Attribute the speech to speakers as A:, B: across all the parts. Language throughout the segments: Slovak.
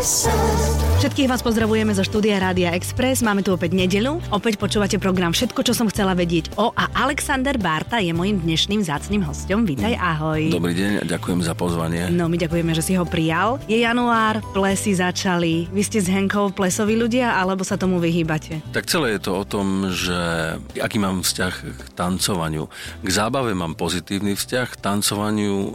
A: voices. Všetkých vás pozdravujeme zo štúdia Rádia Express. Máme tu opäť nedelu. Opäť počúvate program Všetko, čo som chcela vedieť o a Alexander Barta je mojim dnešným zácným hostom. Vítaj, ahoj.
B: Dobrý deň a ďakujem za pozvanie.
A: No, my ďakujeme, že si ho prijal. Je január, plesy začali. Vy ste s Henkou plesoví ľudia, alebo sa tomu vyhýbate?
B: Tak celé je to o tom, že aký mám vzťah k tancovaniu. K zábave mám pozitívny vzťah, k tancovaniu e,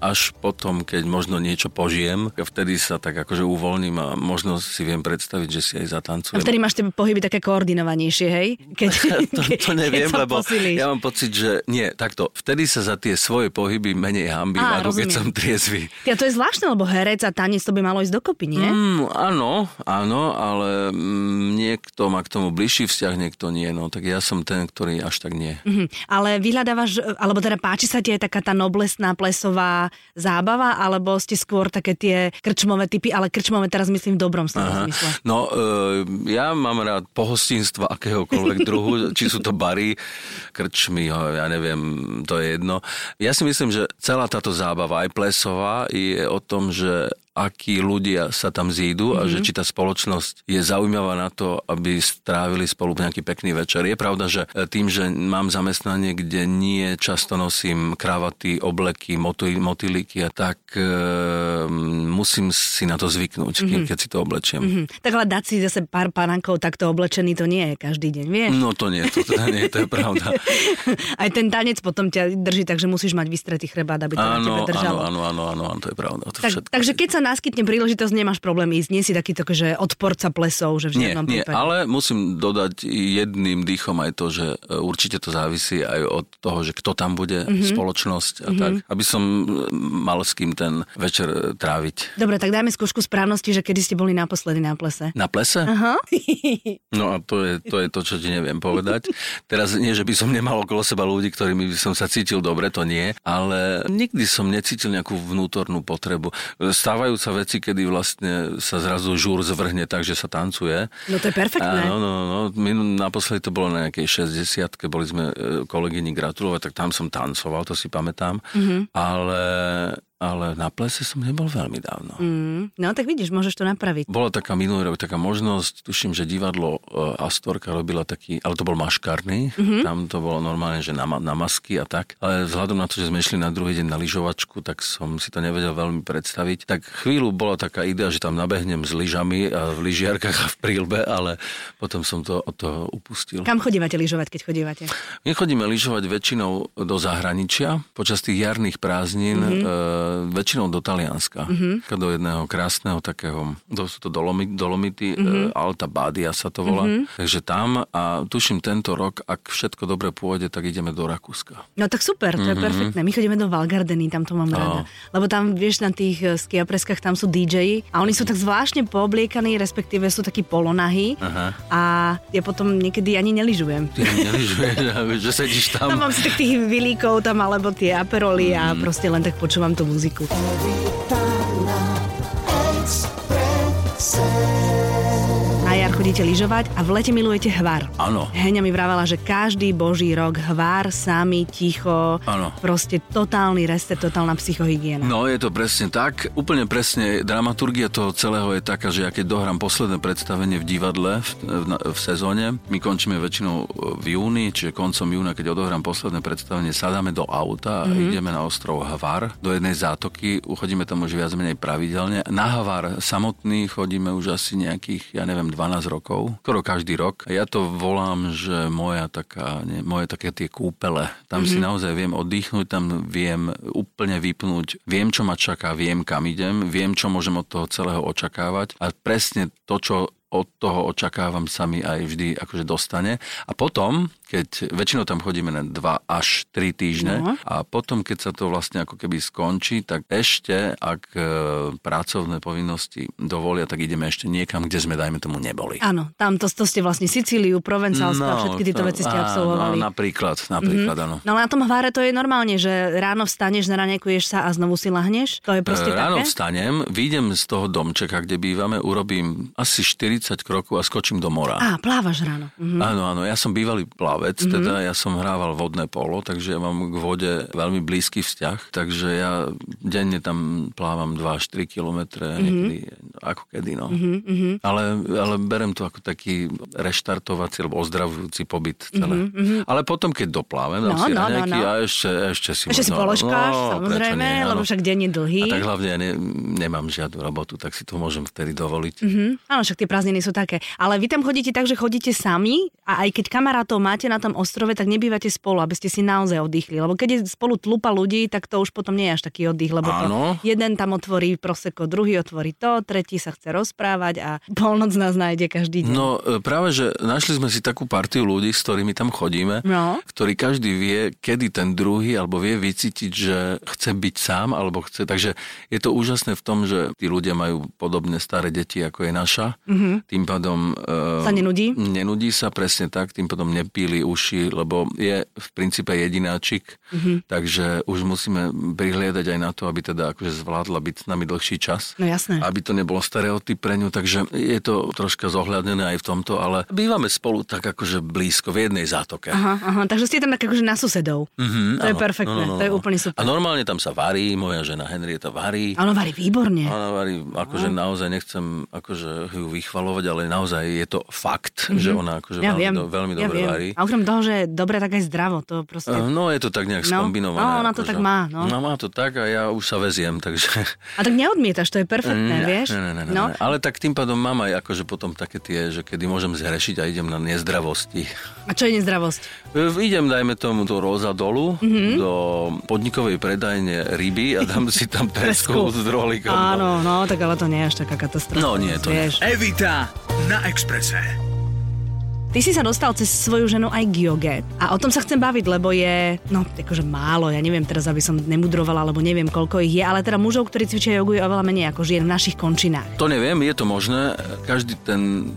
B: až potom, keď možno niečo požijem, vtedy sa tak akože uvoľním a možno si viem predstaviť, že si aj zatancujem.
A: A vtedy máš tie pohyby také koordinovanejšie, hej?
B: Keď, to, to neviem,
A: keď
B: lebo
A: posilíš.
B: ja mám pocit, že nie, takto, vtedy sa za tie svoje pohyby menej hambím, ako keď som triezvy.
A: Ja, to je zvláštne, lebo herec a tanec to by malo ísť dokopy, nie?
B: Mm, áno, áno, ale mm, niekto má k tomu bližší vzťah, niekto nie, no tak ja som ten, ktorý až tak nie.
A: Mhm. Ale vyhľadávaš, alebo teda páči sa ti aj taká tá noblesná plesová zábava, alebo ste skôr také tie krčmové typy, ale krčmové teraz myslím v dobrom slova
B: Aha.
A: zmysle.
B: No, e, ja mám rád pohostinstva akéhokoľvek druhu, či sú to bary, krčmy, ja neviem, to je jedno. Ja si myslím, že celá táto zábava, aj plesová, je o tom, že akí ľudia sa tam zídu a že či tá spoločnosť je zaujímavá na to, aby strávili spolu nejaký pekný večer. Je pravda, že e, tým, že mám zamestnanie, kde nie často nosím kravaty, obleky, motýliky a tak e, musím si na to zvyknúť, mm-hmm. keď si to oblečiem.
A: Mhm. Tak ale dať si zase pár panankov takto oblečený, to nie je každý deň, vieš?
B: No to nie, to teda nie, to je pravda.
A: Aj ten tanec potom ťa drží, takže musíš mať vystretý chrebát, aby to na tebe
B: Áno,
A: držalo.
B: áno, áno, áno, áno, to je pravda. To
A: Tak,
B: všetko.
A: takže keď sa naskytne príležitosť, nemáš problém ísť. Nie si taký to, že odporca plesov, že v
B: Nie,
A: žiadnom
B: nie, ale musím dodať jedným dýchom aj to, že e, určite to závisí aj od toho, že kto tam bude,
A: Mhm.
B: mm-hmm. spoločnosť a mm-hmm. tak, aby som e, mal s kým ten večer e, tráviť.
A: Dobre, tak dajme skúšku správnosti, že kedy ste boli naposledy na plese.
B: Na plese?
A: Aha.
B: No a to je, to je to, čo ti neviem povedať. Teraz nie, že by som nemal okolo seba ľudí, ktorými by som sa cítil dobre, to nie, ale nikdy som necítil nejakú vnútornú potrebu. Stávajú sa veci, kedy vlastne sa zrazu žúr zvrhne tak, že sa tancuje.
A: No to je perfektné.
B: Áno, no, no. My naposledy to bolo na nejakej 60 boli sme e, kolegyni gratulovať, tak tam som tancoval, to si pamätám.
A: Mhm.
B: Mm-hmm. Ale, ale na plese som nebol veľmi dávno. Mm.
A: No tak vidíš, môžeš to napraviť.
B: Bola taká minulý rok taká možnosť, tuším, že divadlo e, Astorka robila taký, ale to bol maškarný, mm-hmm. tam to bolo normálne, že na, na masky a tak, ale vzhľadom na to, že sme išli na druhý deň na lyžovačku, tak som si to nevedel veľmi predstaviť. Tak chvíľu bola taká idea, že tam nabehnem s lyžami a v lyžiarkách a v prílbe, ale potom som to od toho upustil.
A: Kam chodívate lyžovať, keď chodívate?
B: My chodíme lyžovať väčšinou do zahraničia počas tých jarných prázdnin,
A: Mhm.
B: mm-hmm. e, väčšinou do Talianska. Mm-hmm. Do jedného krásneho takého, to sú to dolomy, dolomity,
A: Mhm.
B: mm-hmm. e, Alta Badia sa to volá. Mm-hmm. Takže tam a tuším tento rok, ak všetko dobre pôjde, tak ideme do Rakúska.
A: No tak super, to je perfektné. My chodíme do Valgardeny, tam to mám rada. Lebo tam, vieš, na tých eh, skiapreskách tam sú DJ a oni sú tak zvláštne poobliekaní, respektíve sú takí polonahí
B: Aha.
A: a ja potom niekedy ani neližujem.
B: Ty neližuješ, že sedíš
A: Tam
B: tam.
A: mám si tak tých vilíkov tam, alebo tie aperoly a proste len tak počúvam tú músico. Chodíte lyžovať a v lete milujete hvar.
B: Áno.
A: Heňa mi vravala, že každý boží rok hvar, sami, ticho,
B: Áno.
A: proste totálny reset, totálna psychohygiena.
B: No, je to presne tak. Úplne presne, dramaturgia toho celého je taká, že ja keď dohrám posledné predstavenie v divadle v, v, v sezóne, my končíme väčšinou v júni, čiže koncom júna, keď odohrám posledné predstavenie, sadáme do auta a mm-hmm. ideme na ostrov Hvar, do jednej zátoky, uchodíme tam už viac menej pravidelne. Na Hvar samotný chodíme už asi nejakých, ja neviem, 12 rokov, skoro každý rok. Ja to volám, že moja taká, ne, moje také tie kúpele. Tam mm-hmm. si naozaj viem oddychnúť, tam viem úplne vypnúť, viem, čo ma čaká, viem, kam idem, viem, čo môžem od toho celého očakávať a presne to, čo od toho očakávam sa mi aj vždy akože dostane. A potom, keď väčšinou tam chodíme na 2 až 3 týždne
A: No.
B: a potom, keď sa to vlastne ako keby skončí, tak ešte, ak e, pracovné povinnosti dovolia, tak ideme ešte niekam, kde sme, dajme tomu, neboli.
A: Áno, tam to, to ste vlastne Sicíliu, Provencálsko a všetky tieto
B: to-
A: veci ste absolvovali.
B: napríklad, napríklad, áno.
A: No ale na tom hváre to je normálne, že ráno vstaneš, naranejkuješ sa a znovu si lahneš? To je proste
B: E, Ráno
A: také?
B: vstanem, vyjdem z toho domčeka, kde bývame, urobím asi 40 krokov a skočím do mora.
A: Á, plávaš ráno. Mhm.
B: Áno, áno, ja som bývalý plavec, mm-hmm. teda ja som hrával vodné polo, takže ja mám k vode veľmi blízky vzťah, takže ja denne tam plávam 2 až 3 kilometre, mm-hmm. niekedy ako kedy. No. Mm-hmm. Ale, ale berem to ako taký reštartovací alebo ozdravujúci pobyt celé. Mm-hmm. Ale potom, keď doplávem,
A: No,
B: si
A: no, no,
B: raňajky
A: no.
B: a ešte, ešte si
A: Ešte si
B: možno-
A: položkáš,
B: no,
A: samozrejme,
B: nie,
A: lebo však deň je dlhý.
B: A tak hlavne ja ne, nemám žiadnu robotu, tak si to môžem vtedy dovoliť.
A: Mhm. Áno, však tie prázdniny sú také. Ale vy tam chodíte tak, že chodíte sami a aj keď kamarátov máte na tom ostrove, tak nebývate spolu, aby ste si naozaj oddychli. Lebo keď je spolu tlupa ľudí, tak to už potom nie je až taký oddych, lebo to jeden tam otvorí proseko, druhý otvorí to, tretí sa chce rozprávať a polnoc nás nájde každý deň.
B: No e, práve, že našli sme si takú partiu ľudí, s ktorými tam chodíme,
A: No.
B: ktorý každý vie, kedy ten druhý, alebo vie vycítiť, že chce byť sám, alebo chce. Takže je to úžasné v tom, že tí ľudia majú podobne staré deti, ako je naša. Mm-hmm. Tým pádom... e,
A: Sa nenudí?
B: Nenudí sa, presne tak, tým pádom nepíli uši, lebo je v princípe jedináčik, mm-hmm. takže už musíme prihliadať aj na to, aby teda akože zvládla byť s nami dlhší čas.
A: No jasné.
B: Aby to nebolo stereotyp pre ňu, takže je to troška zohľadnené aj v tomto, ale bývame spolu tak akože blízko, v jednej zátoke.
A: Aha, aha, takže ste tam tak akože na susedov.
B: Mhm,
A: to je
B: áno.
A: perfektné,
B: No, no, no,
A: to je
B: no.
A: úplne super.
B: A normálne tam sa varí, moja žena Henrieta varí.
A: Áno, varí výborne.
B: Ona varí, akože naozaj nechcem akože ju vychvalovať, ale naozaj je to fakt, že ona akože
A: ja
B: veľmi,
A: viem,
B: do, veľmi
A: ja
B: dobre
A: viem.
B: varí.
A: A okrem toho, že je dobre, tak aj zdravo. To proste...
B: Eh, No je to tak nejak
A: No,
B: skombinované.
A: no, ona to
B: akože.
A: tak má, no.
B: no. má to tak a ja už sa veziem, takže...
A: A tak neodmietaš, to je perfektné,
B: Ne,
A: vieš?
B: Ne, ne, ne,
A: no,
B: ne. Ale tak tým pádom mám aj akože potom také tie, že kedy môžem zhrešiť a idem na nezdravosti.
A: a čo je nezdravosť?
B: E, Idem, dajme tomu, do Roza dolu,
A: Mhm.
B: mm-hmm. do podnikovej predajne ryby a dám si tam tresku s rohlíkom. no.
A: Áno, no, tak ale to nie je až taká katastrofa.
B: No, nie, to nie.
A: vieš.
C: Evita na Exprese.
A: Ty si sa dostal cez svoju ženu aj k joge. A o tom sa chcem baviť, lebo je, no, akože málo, ja neviem teraz, aby som nemudrovala, lebo neviem, koľko ich je, ale teda mužov, ktorí cvičia jogu, je oveľa menej ako žien v našich končinách.
B: To neviem, je to možné. Každý ten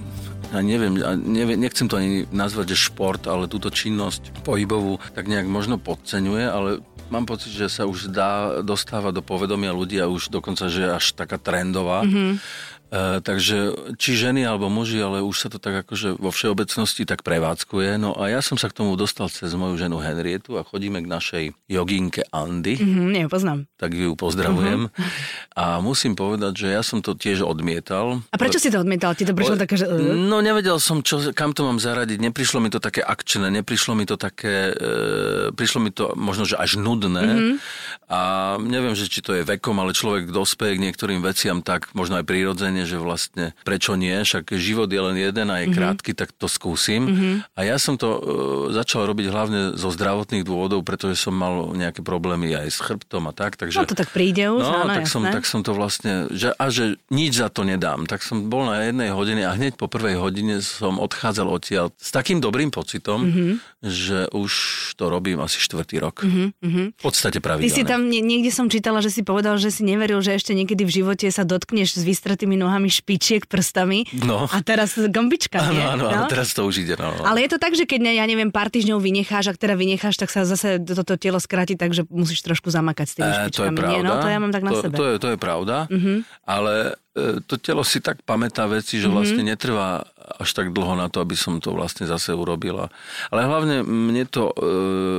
B: ja neviem, neviem, nechcem to ani nazvať, že šport, ale túto činnosť pohybovú tak nejak možno podceňuje, ale mám pocit, že sa už dá, dostáva do povedomia ľudí a už dokonca, že až taká trendová. Mm-hmm. E, takže či ženy alebo muži, ale už sa to tak akože vo všeobecnosti tak prevádzkuje. No a ja som sa k tomu dostal cez moju ženu Henrietu a chodíme k našej joginke Andy
A: Mhm, nie, poznám.
B: tak ju pozdravujem. A musím povedať, že ja som to tiež odmietal.
A: A prečo si to odmietal? Ti to prišlo také, že... Uh,
B: No nevedel som, čo, kam to mám zaradiť. Neprišlo mi to také akčné, neprišlo mi to také, e, prišlo mi to možno, že až nudné. Mm-hmm. A neviem, že či to je vekom, ale človek dospeje k niektorým veciam tak, možno aj prirodzene, že vlastne prečo nie, však život je len jeden a je mm-hmm. krátky, tak to skúsim. Mm-hmm. A ja som to e, začal robiť hlavne zo zdravotných dôvodov, pretože som mal nejaké problémy aj s chrbtom a tak. Takže,
A: no to tak príde už,
B: No,
A: áno,
B: tak, som, tak som to vlastne, že, a že nič za to nedám. Tak som bol na jednej hodine a hneď po prvej hodine som odchádzal odtiaľ s takým dobrým pocitom,
A: Mhm.
B: mm-hmm. že už to robím asi štvrtý rok. Mm-hmm. V podstate
A: Ty
B: pravidelne.
A: si tam, nie- niekde som čítala, že si povedal, že si neveril, že ešte niekedy v živote sa dotkneš s vystretými nohami špičiek prstami.
B: No.
A: A teraz gombička,
B: Áno, áno,
A: No?
B: teraz to už ide. No, no.
A: Ale je to tak, že keď, ne- ja neviem, pár týždňov vynecháš, ak teda vynecháš, tak sa zase toto telo skráti, takže musíš trošku zamakať s tými
B: E, to je
A: špičkami.
B: pravda.
A: nie? No, to ja mám tak na
B: to,
A: sebe.
B: To je, to je pravda, mm-hmm. ale e, to telo si tak pamätá veci, že vlastne
A: Mhm.
B: netrvá až tak dlho na to, aby som to vlastne zase urobila. Ale hlavne mne to e,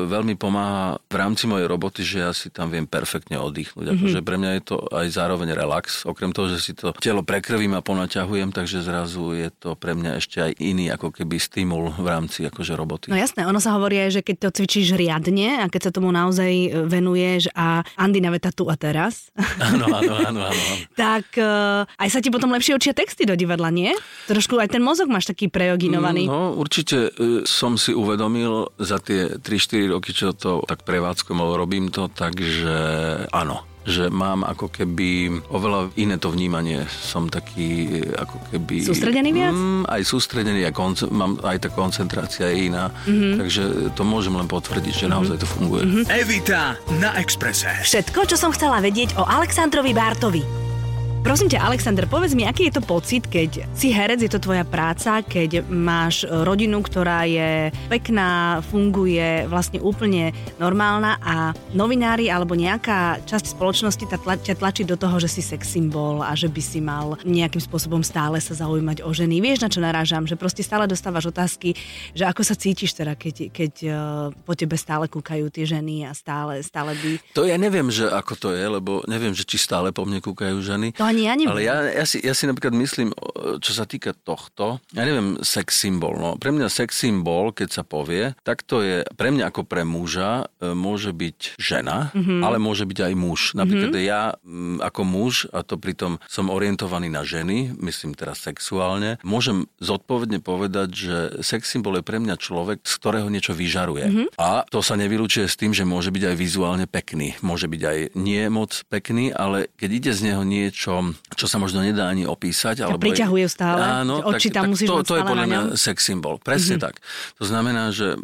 B: veľmi pomáha v rámci mojej roboty, že ja si tam viem perfektne oddychnúť.
A: Mhm.
B: Akože pre mňa je to aj zároveň relax, okrem toho, že si to telo prekrvím a ponaťahujem, takže zrazu je to pre mňa ešte aj iný ako keby stimul v rámci akože roboty.
A: No jasné, ono sa hovorí aj, že keď to cvičíš riadne a keď sa tomu naozaj e, venuješ a Andy veta tu a teraz,
B: Áno, áno, áno, áno.
A: tak uh, aj sa ti potom lepšie učia texty do divadla, nie? Trošku aj ten mozog máš taký prejoginovaný.
B: No, určite e, som si uvedomil za tie 3-4 roky, čo to tak prevádzkovo robím to, takže áno že mám ako keby oveľa iné to vnímanie. Som taký e, ako keby...
A: Sústredený viac?
B: Mm, aj sústredený, aj konce- mám, aj tá koncentrácia je iná.
A: Mhm.
B: Mm-hmm. Takže to môžem len potvrdiť, že naozaj to funguje. Mm-hmm.
C: Evita na Exprese.
A: Všetko, čo som chcela vedieť o Alexandrovi Bártovi. Prosím ťa, Alexander, povedz mi, aký je to pocit, keď si herec, je to tvoja práca, keď máš rodinu, ktorá je pekná, funguje vlastne úplne normálna a novinári alebo nejaká časť spoločnosti ťa tla- tlačí do toho, že si sex symbol a že by si mal nejakým spôsobom stále sa zaujímať o ženy. Vieš, na čo narážam? Že proste stále dostávaš otázky, že ako sa cítiš teda, keď, keď eh, po tebe stále kúkajú tie ženy a stále, stále by...
B: To ja neviem, že ako to je, lebo neviem, že či stále po mne kúkajú ženy.
A: To ani ja neviem.
B: Ale ja, ja, si, ja si napríklad myslím, čo sa týka tohto, ja neviem, sex symbol. No. Pre mňa sex symbol, keď sa povie, tak to je pre mňa ako pre muža e, môže byť žena, mm-hmm. ale môže byť aj muž. Napríklad mm-hmm. ja m, ako muž, a to pritom som orientovaný na ženy, myslím teraz sexuálne, môžem zodpovedne povedať, že sex symbol je pre mňa človek, z ktorého niečo vyžaruje. Mm-hmm. A to sa nevylučuje s tým, že môže byť aj vizuálne pekný. Môže byť aj nie moc pekný, ale keď ide z neho niečo, čo sa možno nedá ani opísať.
A: alebo priťahuje stále.
B: Áno,
A: oči
B: tak,
A: tam
B: tak
A: musíš
B: to, to je podľa mňa sex symbol. Presne
A: Mhm.
B: mm-hmm. tak. To znamená, že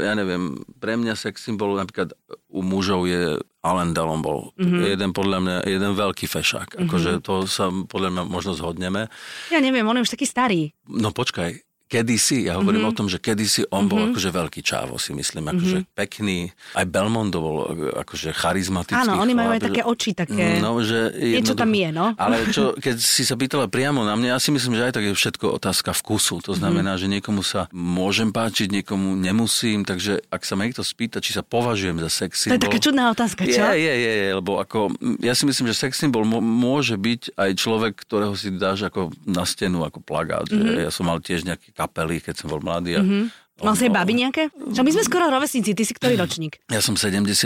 B: ja neviem, pre mňa sex symbol napríklad u mužov je Alan Delon bol
A: Mhm.
B: mm-hmm. jeden podľa mňa, jeden veľký fešák. Akože to sa podľa mňa možno zhodneme.
A: Ja neviem, on je už taký starý.
B: No počkaj, kedysi, ja hovorím mm-hmm. o tom, že kedysi on bol akože veľký čávo, si myslím, akože pekný. Aj Belmondo bol akože charizmatický.
A: Áno, oni majú aj také oči, také...
B: No, že
A: Niečo tam je, no.
B: Ale čo, keď si sa pýtala priamo na mňa, ja si myslím, že aj tak je všetko otázka vkusu. To znamená, že niekomu sa môžem páčiť, niekomu nemusím, takže ak sa ma niekto spýta, či sa považujem za sex
A: To je
B: symbol...
A: taká čudná otázka, čo?
B: Je, je, je, je, lebo ako, mm, ja si myslím, že sex symbol môže byť aj človek, ktorého si dáš ako na stenu, ako plagát.
A: Mhm.
B: Mm-hmm. Že ja som mal tiež nejaké kapely, keď som bol mladý. A mm-hmm.
A: Mal si aj baby nejaké? Čo my sme skoro rovesníci, ty si ktorý ročník?
B: Ja som 76.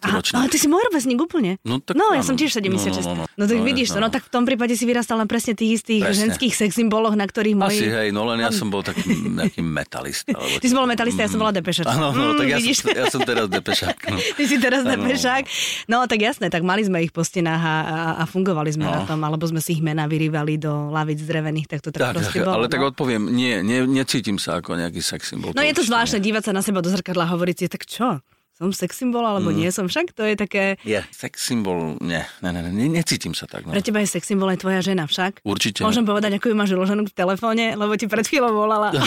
A: Aha,
B: ročník.
A: ale ty si môj rovesník úplne.
B: No tak
A: no ja
B: áno.
A: som tiež 76.
B: No, no, no, no.
A: no tak
B: No,
A: vidíš to,
B: no.
A: no tak v tom prípade si vyrastal na presne tých istých
B: Presne.
A: ženských sex symboloch, na ktorých moji...
B: Asi hej, no len ja som bol taký nejaký metalista. Alebo
A: Ty si bol metalista, ja som bola depešač.
B: Áno, no,
A: Mm,
B: tak ja
A: vidíš?
B: som, ja som teraz depešák. No.
A: Ty si teraz
B: Áno.
A: depešák. No tak jasné, tak mali sme ich po stenách a, a, a fungovali sme
B: No.
A: na tom, alebo sme si ich mená vyrývali do lavic drevených, tak to tak,
B: Tak,
A: proste bolo.
B: ale tak
A: no.
B: odpoviem, nie, necítim sa ako nejaký sex symbol.
A: No je to zvláštne dívať sa na seba do zrkadla a hovoriť si, tak čo? Som sex symbol alebo
B: Mm.
A: nie som? Však to je také...
B: Je, sex symbol, nie, ne, ne, ne, ne, necítim sa tak. No.
A: Pre teba je sex symbol aj tvoja žena však?
B: Určite.
A: Môžem povedať, ako ju máš uloženú v telefóne, lebo ti pred chvíľou volala.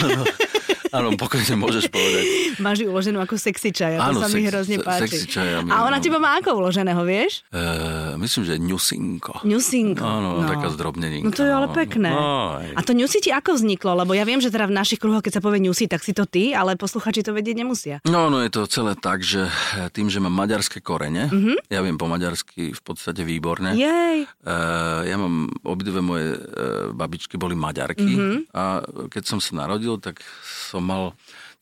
B: Áno, pokojne môžeš povedať.
A: máš ju uloženú ako sexy čaj a to sa mi
B: sex-
A: hrozne páči.
B: sexy čaj, ja
A: a ona teba má ako uloženého, vieš?
B: Uh, myslím, že ňusinko.
A: Ňusinko.
B: Áno, taká zdrobneninka,
A: No to je ale
B: no.
A: pekné.
B: No, aj.
A: a to ňusi ti ako vzniklo? Lebo ja viem, že teda v našich kruhoch, keď sa povie ňusi, tak si to ty, ale posluchači to vedieť nemusia.
B: No, no je to celé tak, že tým, že mám maďarské korene, mm-hmm. ja viem po maďarsky v podstate výborne.
A: Jej.
B: Uh, ja mám, obidve moje uh, babičky boli maďarky mm-hmm. a keď som sa narodil, tak som mal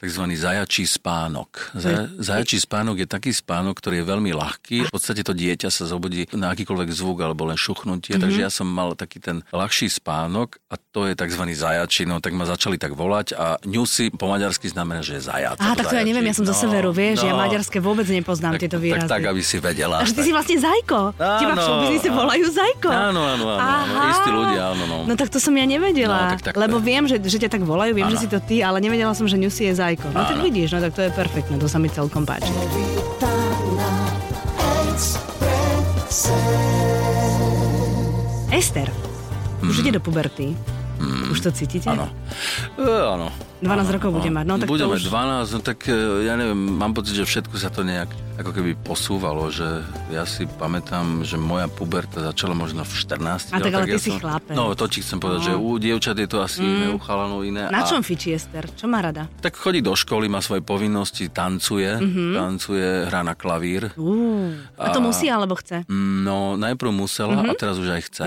B: tzv. zajačí spánok. Zaja, zajačí spánok je taký spánok, ktorý je veľmi ľahký. V podstate to dieťa sa zobudí na akýkoľvek zvuk alebo len šuchnutie, mm-hmm. takže ja som mal taký ten ľahší spánok a to je tzv. zajačí, no tak ma začali tak volať a ňusi po maďarsky znamená, že je zajac.
A: Aha, tak to ja neviem, ja som zo severu, vieš, ja maďarské vôbec nepoznám
B: tak,
A: tieto
B: tak,
A: výrazy.
B: tak, aby si vedela.
A: A že ty si vlastne Zajko. Teba v
B: Áno.
A: showbiznise volajú Zajko.
B: Áno, áno, áno, áno, istí ľudia, áno, no.
A: No tak to som ja nevedela,
B: No, tak- tak-
A: lebo viem, že, že ťa tak volajú, viem,
B: Áno.
A: že si to ty, ale nevedela som, že Ňusi je Zajko. No tak vidíš, no tak to je perfektné, to sa mi celkom páči. Ester, už ide do puberty. Už to cítite?
B: Mm. Áno. E, áno.
A: 12 rokov bude mať, no tak to
B: Budeme
A: už-
B: 12, no tak e, ja neviem, mám pocit, že všetko sa to nejak ako keby posúvalo, že ja si pamätám, že moja puberta začala možno v 14.
A: A tak ale ty
B: ja
A: si
B: som,
A: chlapec.
B: No, to ti chcem povedať,
A: No.
B: že u dievčat je to asi iné, u chalanov iné.
A: Na
B: a-
A: čom fičí Ester? Čo má rada?
B: Tak chodí do školy, má svoje povinnosti, tancuje,
A: Mhm.
B: tancuje, hrá na klavír.
A: Uh, a to
B: A-
A: musí alebo chce?
B: No, najprv musela
A: Mhm.
B: a teraz už aj chce.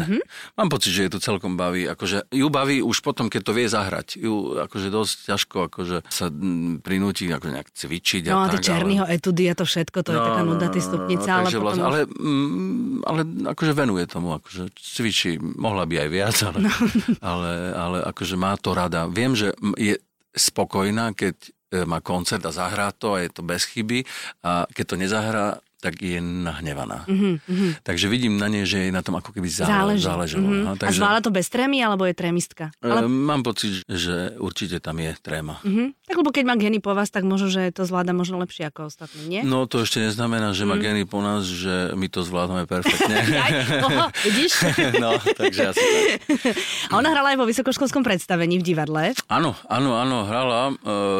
B: Mám pocit, že je to celkom baví. Akože ju baví už potom, keď to vie zahrať. Ju akože dosť ťažko akože sa mm, prinúti ako nejak cvičiť.
A: No a
B: a
A: tie Černyho etudy a to všetko, to je taká nuda, tie stupnice, ale
B: takže
A: potom...
B: vlastne,
A: už-
B: ale, mm, ale akože venuje tomu, akože cvičí, mohla by aj viac, ale,
A: No.
B: ale, ale akože má to rada. Viem, že je spokojná, keď e, má koncert a zahrá to a je to bez chyby a keď to nezahrá, tak je nahnevaná.
A: Mhm,
B: Takže vidím na nej, že jej na tom ako keby zále,
A: Záleží.
B: záležalo.
A: Mhm.
B: no,
A: A zvláda to bez trémy, alebo je trémistka?
B: e,
A: Ale,
B: Mám pocit, že určite tam je tréma.
A: mhm. Tak lebo keď má geny po vás, tak možno, že to zvláda možno lepšie ako ostatní, nie?
B: No to ešte neznamená, že má gény po nás, že my to zvládame perfektne.
A: Aj, oho, vidíš?
B: no, takže asi tak.
A: A ona hrala aj vo vysokoškolskom predstavení v divadle.
B: Áno, áno, áno, hrala e,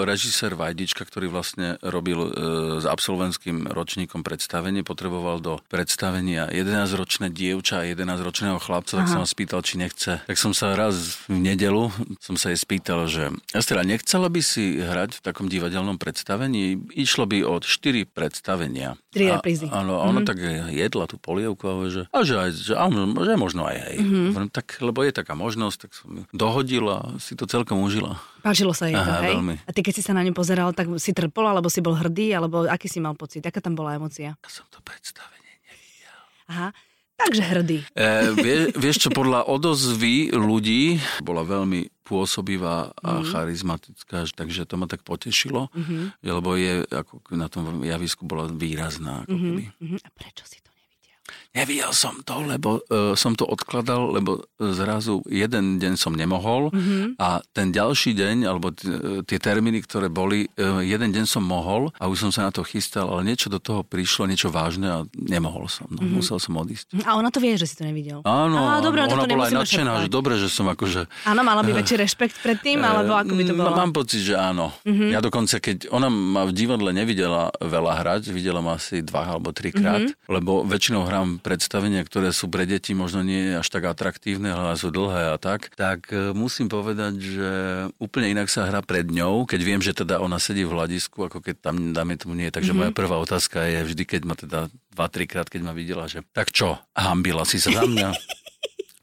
B: režisér Vajdička, ktorý vlastne robil e, s absolventským ročníkom predstavenie, potreboval do predstavenia 11-ročné dievča a 11-ročného chlapca, tak
A: Aha.
B: som ho spýtal, či nechce. Tak som sa raz v nedelu, som sa jej spýtal, že Estela, nechcela by si hrať v takom divadelnom predstavení? Išlo by od 4 predstavenia.
A: Tri
B: A-
A: reprízy.
B: Áno, a ona tak jedla tú polievku a že, a že, aj, že, a, že možno aj hej. Mm-hmm. Tak, lebo je taká možnosť, tak som ju dohodila si to celkom užila.
A: Páčilo sa jej to, hej?
B: veľmi.
A: A ty keď si sa na ňu pozeral, tak si trpol, alebo si bol hrdý, alebo aký si mal pocit? Aká tam bola emocia?
B: Ja som to predstavenie.
A: Aha, takže hrdý.
B: E, vie, vieš čo, podľa odozvy ľudí bola veľmi pôsobivá a mm-hmm. charizmatická, že- takže to ma tak potešilo, mm-hmm. lebo je, ako na tom javisku bola výrazná. Ako keby.
A: Mhm. A prečo si to nevidel?
B: Som to, lebo uh, som to odkladal, lebo zrazu jeden deň som nemohol mm-hmm. a ten ďalší deň, alebo t- e, tie termíny, ktoré boli, uh, jeden deň som mohol a už som sa na to chystal, ale niečo do toho prišlo, niečo vážne a nemohol som. No, mm-hmm. Musel som odísť.
A: A ona to vie, že si to nevidel.
B: Áno,
A: Á, dobre,
B: áno,
A: tak to
B: ona bola aj nadšená, že dobre, že som akože...
A: Áno, mala by väčší rešpekt pred tým, alebo ako by to bolo?
B: Mám pocit, že áno. Mm-hmm. Ja dokonca, keď ona ma v divadle nevidela veľa hrať, videla ma asi dva alebo trikrát, mm-hmm. lebo väčšinou hrám predstavenia, ktoré sú pre deti možno nie až tak atraktívne, ale sú dlhé a tak, tak e, musím povedať, že úplne inak sa hrá pred ňou, keď viem, že teda ona sedí v hľadisku, ako keď tam dáme tomu nie. Takže mm-hmm. moja prvá otázka je vždy, keď ma teda dva, trikrát, keď ma videla, že tak čo, hambila si sa za mňa?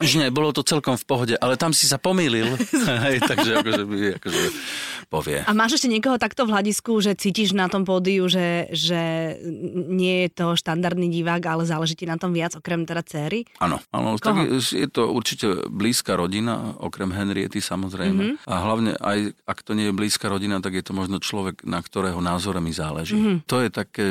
B: Že nie, bolo to celkom v pohode, ale tam si sa pomýlil. Hej, takže akože, akože povie.
A: A máš ešte niekoho takto v hľadisku, že cítiš na tom pódiu, že, že nie je to štandardný divák, ale záleží ti na tom viac, okrem teda céry?
B: Áno, áno tak je, je to určite blízka rodina, okrem Henriety samozrejme. Mm-hmm. A hlavne aj ak to nie je blízka rodina, tak je to možno človek, na ktorého názore mi záleží. Mm-hmm. To je také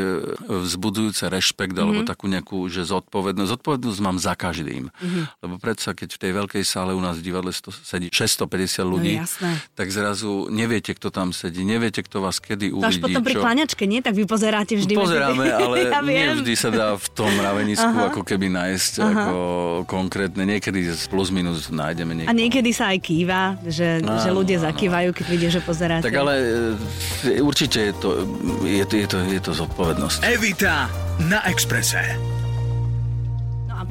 B: vzbudzujúce rešpekt, mm-hmm. alebo takú nejakú, že zodpovednosť. Zodpovednosť mám za každým. Mm-hmm. Lebo predsa, keď v tej veľkej sále u nás v divadle sedí 650 ľudí,
A: No jasné.
B: tak zrazu neviete, kto tam sedí, neviete, kto vás kedy
A: To až
B: uvidí.
A: potom pri
B: čo...
A: nie? Tak vy pozeráte vždy. medzi
B: Pozeráme,
A: tým.
B: ale
A: ja
B: nie
A: viem.
B: vždy sa dá v tom mravenisku ako keby nájsť ako konkrétne. Niekedy plus minus nájdeme
A: A
B: niekoho.
A: niekedy sa aj kýva, že, že
B: Áno,
A: ľudia
B: áno.
A: zakývajú, keď vidia, že pozeráte.
B: Tak ale e, určite je to, je to, je to, je to zodpovednosť.
C: Evita na Exprese.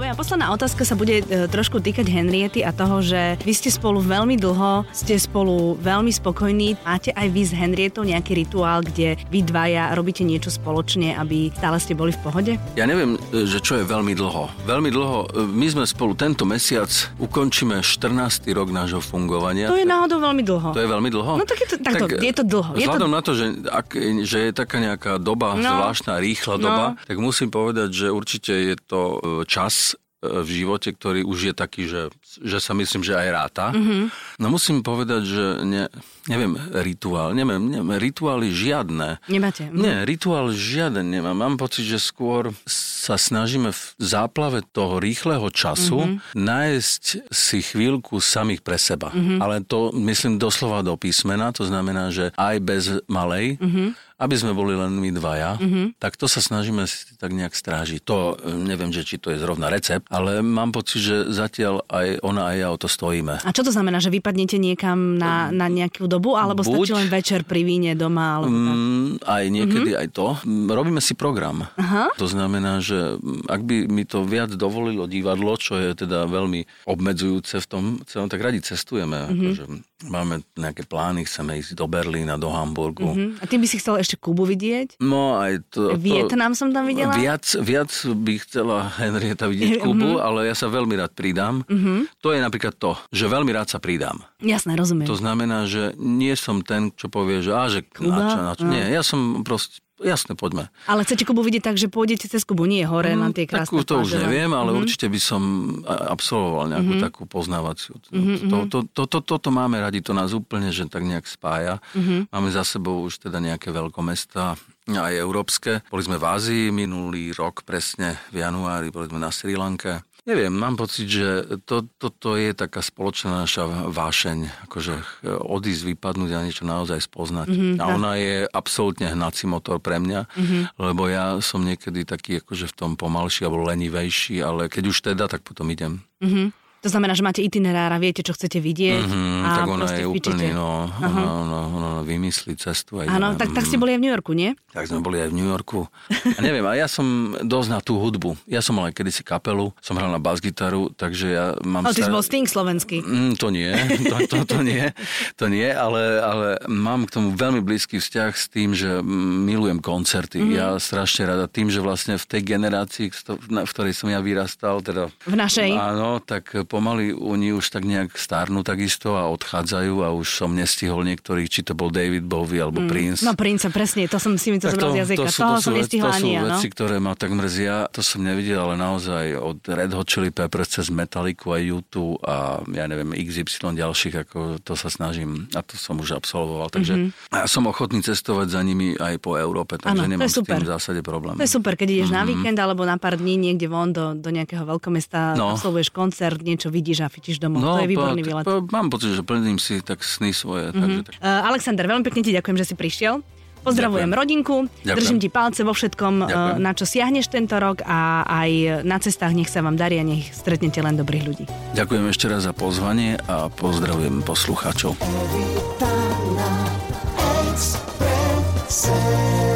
A: No moja posledná otázka sa bude e, trošku týkať Henriety a toho, že vy ste spolu veľmi dlho, ste spolu veľmi spokojní. Máte aj vy s Henrietou nejaký rituál, kde vy dvaja robíte niečo spoločne, aby stále ste boli v pohode?
B: Ja neviem, e, že čo je veľmi dlho. Veľmi dlho, e, my sme spolu tento mesiac ukončíme 14. rok nášho fungovania.
A: To je náhodou veľmi dlho.
B: To je veľmi dlho?
A: No tak je to- takto, je to dlho. Je to-
B: Vzhľadom na to, že, ak, že je taká nejaká doba,
A: No.
B: zvláštna, rýchla
A: No.
B: doba, tak musím povedať, že určite je to čas v živote, ktorý už je taký, že, že sa myslím, že aj ráta.
A: Mhm.
B: Mm-hmm. No musím povedať, že ne, neviem, rituál, neviem, neviem, rituály žiadne.
A: Nemáte? Mhm.
B: Nie, rituál žiaden nemám. Mám pocit, že skôr sa snažíme v záplave toho rýchleho času mm-hmm. nájsť si chvíľku samých pre seba. Mm-hmm. Ale to myslím doslova do písmena, to znamená, že aj bez malej, mm-hmm. Aby sme boli len my dvaja, mm-hmm. tak to sa snažíme si tak nejak strážiť. To e, neviem, že či to je zrovna recept, ale mám pocit, že zatiaľ aj ona aj ja o to stojíme.
A: A čo to znamená, že vypadnete niekam na, na nejakú dobu, alebo stačí
B: Buď-
A: len večer pri víne doma? Alebo tak?
B: Mm, aj niekedy mm-hmm. aj to. Mm, Robíme si program.
A: Aha.
B: To znamená, že mm, ak by mi to viac dovolilo divadlo, čo je teda veľmi obmedzujúce v tom celom, tak radi cestujeme. Mm-hmm. Akože máme nejaké plány, chceme ísť do Berlína, do Hamburgu.
A: Hm? A ty by si chcel ešte Kubu vidieť?
B: No aj to...
A: Vietnam som tam videla.
B: Viac, viac by chcela Henrieta vidieť Kubu,
A: Mhm.
B: ale ja sa veľmi rád pridám. To je napríklad to, že veľmi rád sa pridám.
A: Jasné, rozumiem.
B: To znamená, že nie som ten, čo povie, že, á, že
A: Kuba?
B: na čo, na čo.
A: No.
B: Nie, ja som proste, jasne, poďme.
A: Ale chcete Kubu vidieť tak, že pôjdete cez Kubu, nie hore na tie krásne
B: Mm, Takú to už
A: pláže, len-
B: neviem, ale
A: Mhm.
B: určite by som a- absolvoval nejakú takú poznávaciu. To, to, to, to, toto máme radi, to nás úplne, že tak nejak spája. Máme za sebou už teda nejaké veľkomestá, aj európske. Boli sme v Ázii minulý rok, presne v januári, boli sme na Sri Lanke. Neviem, mám pocit, že to, toto je taká spoločná naša vášeň, akože odísť, vypadnúť a niečo naozaj spoznať. Mm-hmm, a ona je absolútne hnací motor pre mňa, mm-hmm. lebo ja som niekedy taký akože v tom pomalší alebo lenivejší, ale keď už teda, tak potom idem.
A: Mhm. To znamená, že máte itinerára, viete, čo chcete vidieť.
B: Mm-hmm,
A: a
B: tak ona je úplný, no, ona, ona, ona vymyslí cestu.
A: Áno, tak, tak ste boli aj v New Yorku, nie?
B: Tak sme boli aj v New Yorku. A neviem, a ja som dosť na tú hudbu. Ja som mal aj kedysi kapelu, som hral na bas-gitaru, takže ja mám...
A: Ale ty si
B: star-
A: bol Sting slovenský.
B: Mm, to nie, to, to, to nie, to nie, ale, ale mám k tomu veľmi blízky vzťah s tým, že milujem koncerty.
A: Mhm.
B: Mm-hmm. Ja strašne rada tým, že vlastne v tej generácii, v ktorej som ja vyrastal, teda
A: V našej.
B: Áno, tak pomaly oni už tak nejak starnú takisto a odchádzajú a už som nestihol niektorých, či to bol David Bowie alebo Prince.
A: No princa, presne, to som si mi to
B: Tak
A: zobral z jazyka.
B: to sú,
A: Toho
B: to
A: som nestihla
B: to
A: ani ja, no.
B: veci, ktoré ma tak mrzia. To som nevidel, ale naozaj od Red Hot Chili Peppers cez Metallica a U2 a ja neviem, XY ďalších, ako to sa snažím a to som už absolvoval. Takže mm-hmm. ja som ochotný cestovať za nimi aj po Európe, takže
A: Mhm. To
B: nemám s tým v zásade problém.
A: To je super, keď ideš
B: Mhm.
A: na víkend alebo na pár dní niekde von do, do nejakého veľkomesta,
B: No.
A: absolvuješ koncert, niečo vidíš a fičíš domov. to je výborný výlet.
B: po, mám pocit, že plním si tak sny svoje. Mm-hmm. Takže tak.
A: Uh, Alexander, veľmi pekne ti ďakujem, že si prišiel. Pozdravujem
B: Ďakujem.
A: rodinku,
B: Ďakujem.
A: držím ti palce vo všetkom, uh,
B: Ďakujem.
A: na čo siahneš tento rok a aj na cestách nech sa vám darí a nech stretnete len dobrých ľudí.
B: Ďakujem ešte raz za pozvanie a pozdravujem poslucháčov.
D: Express.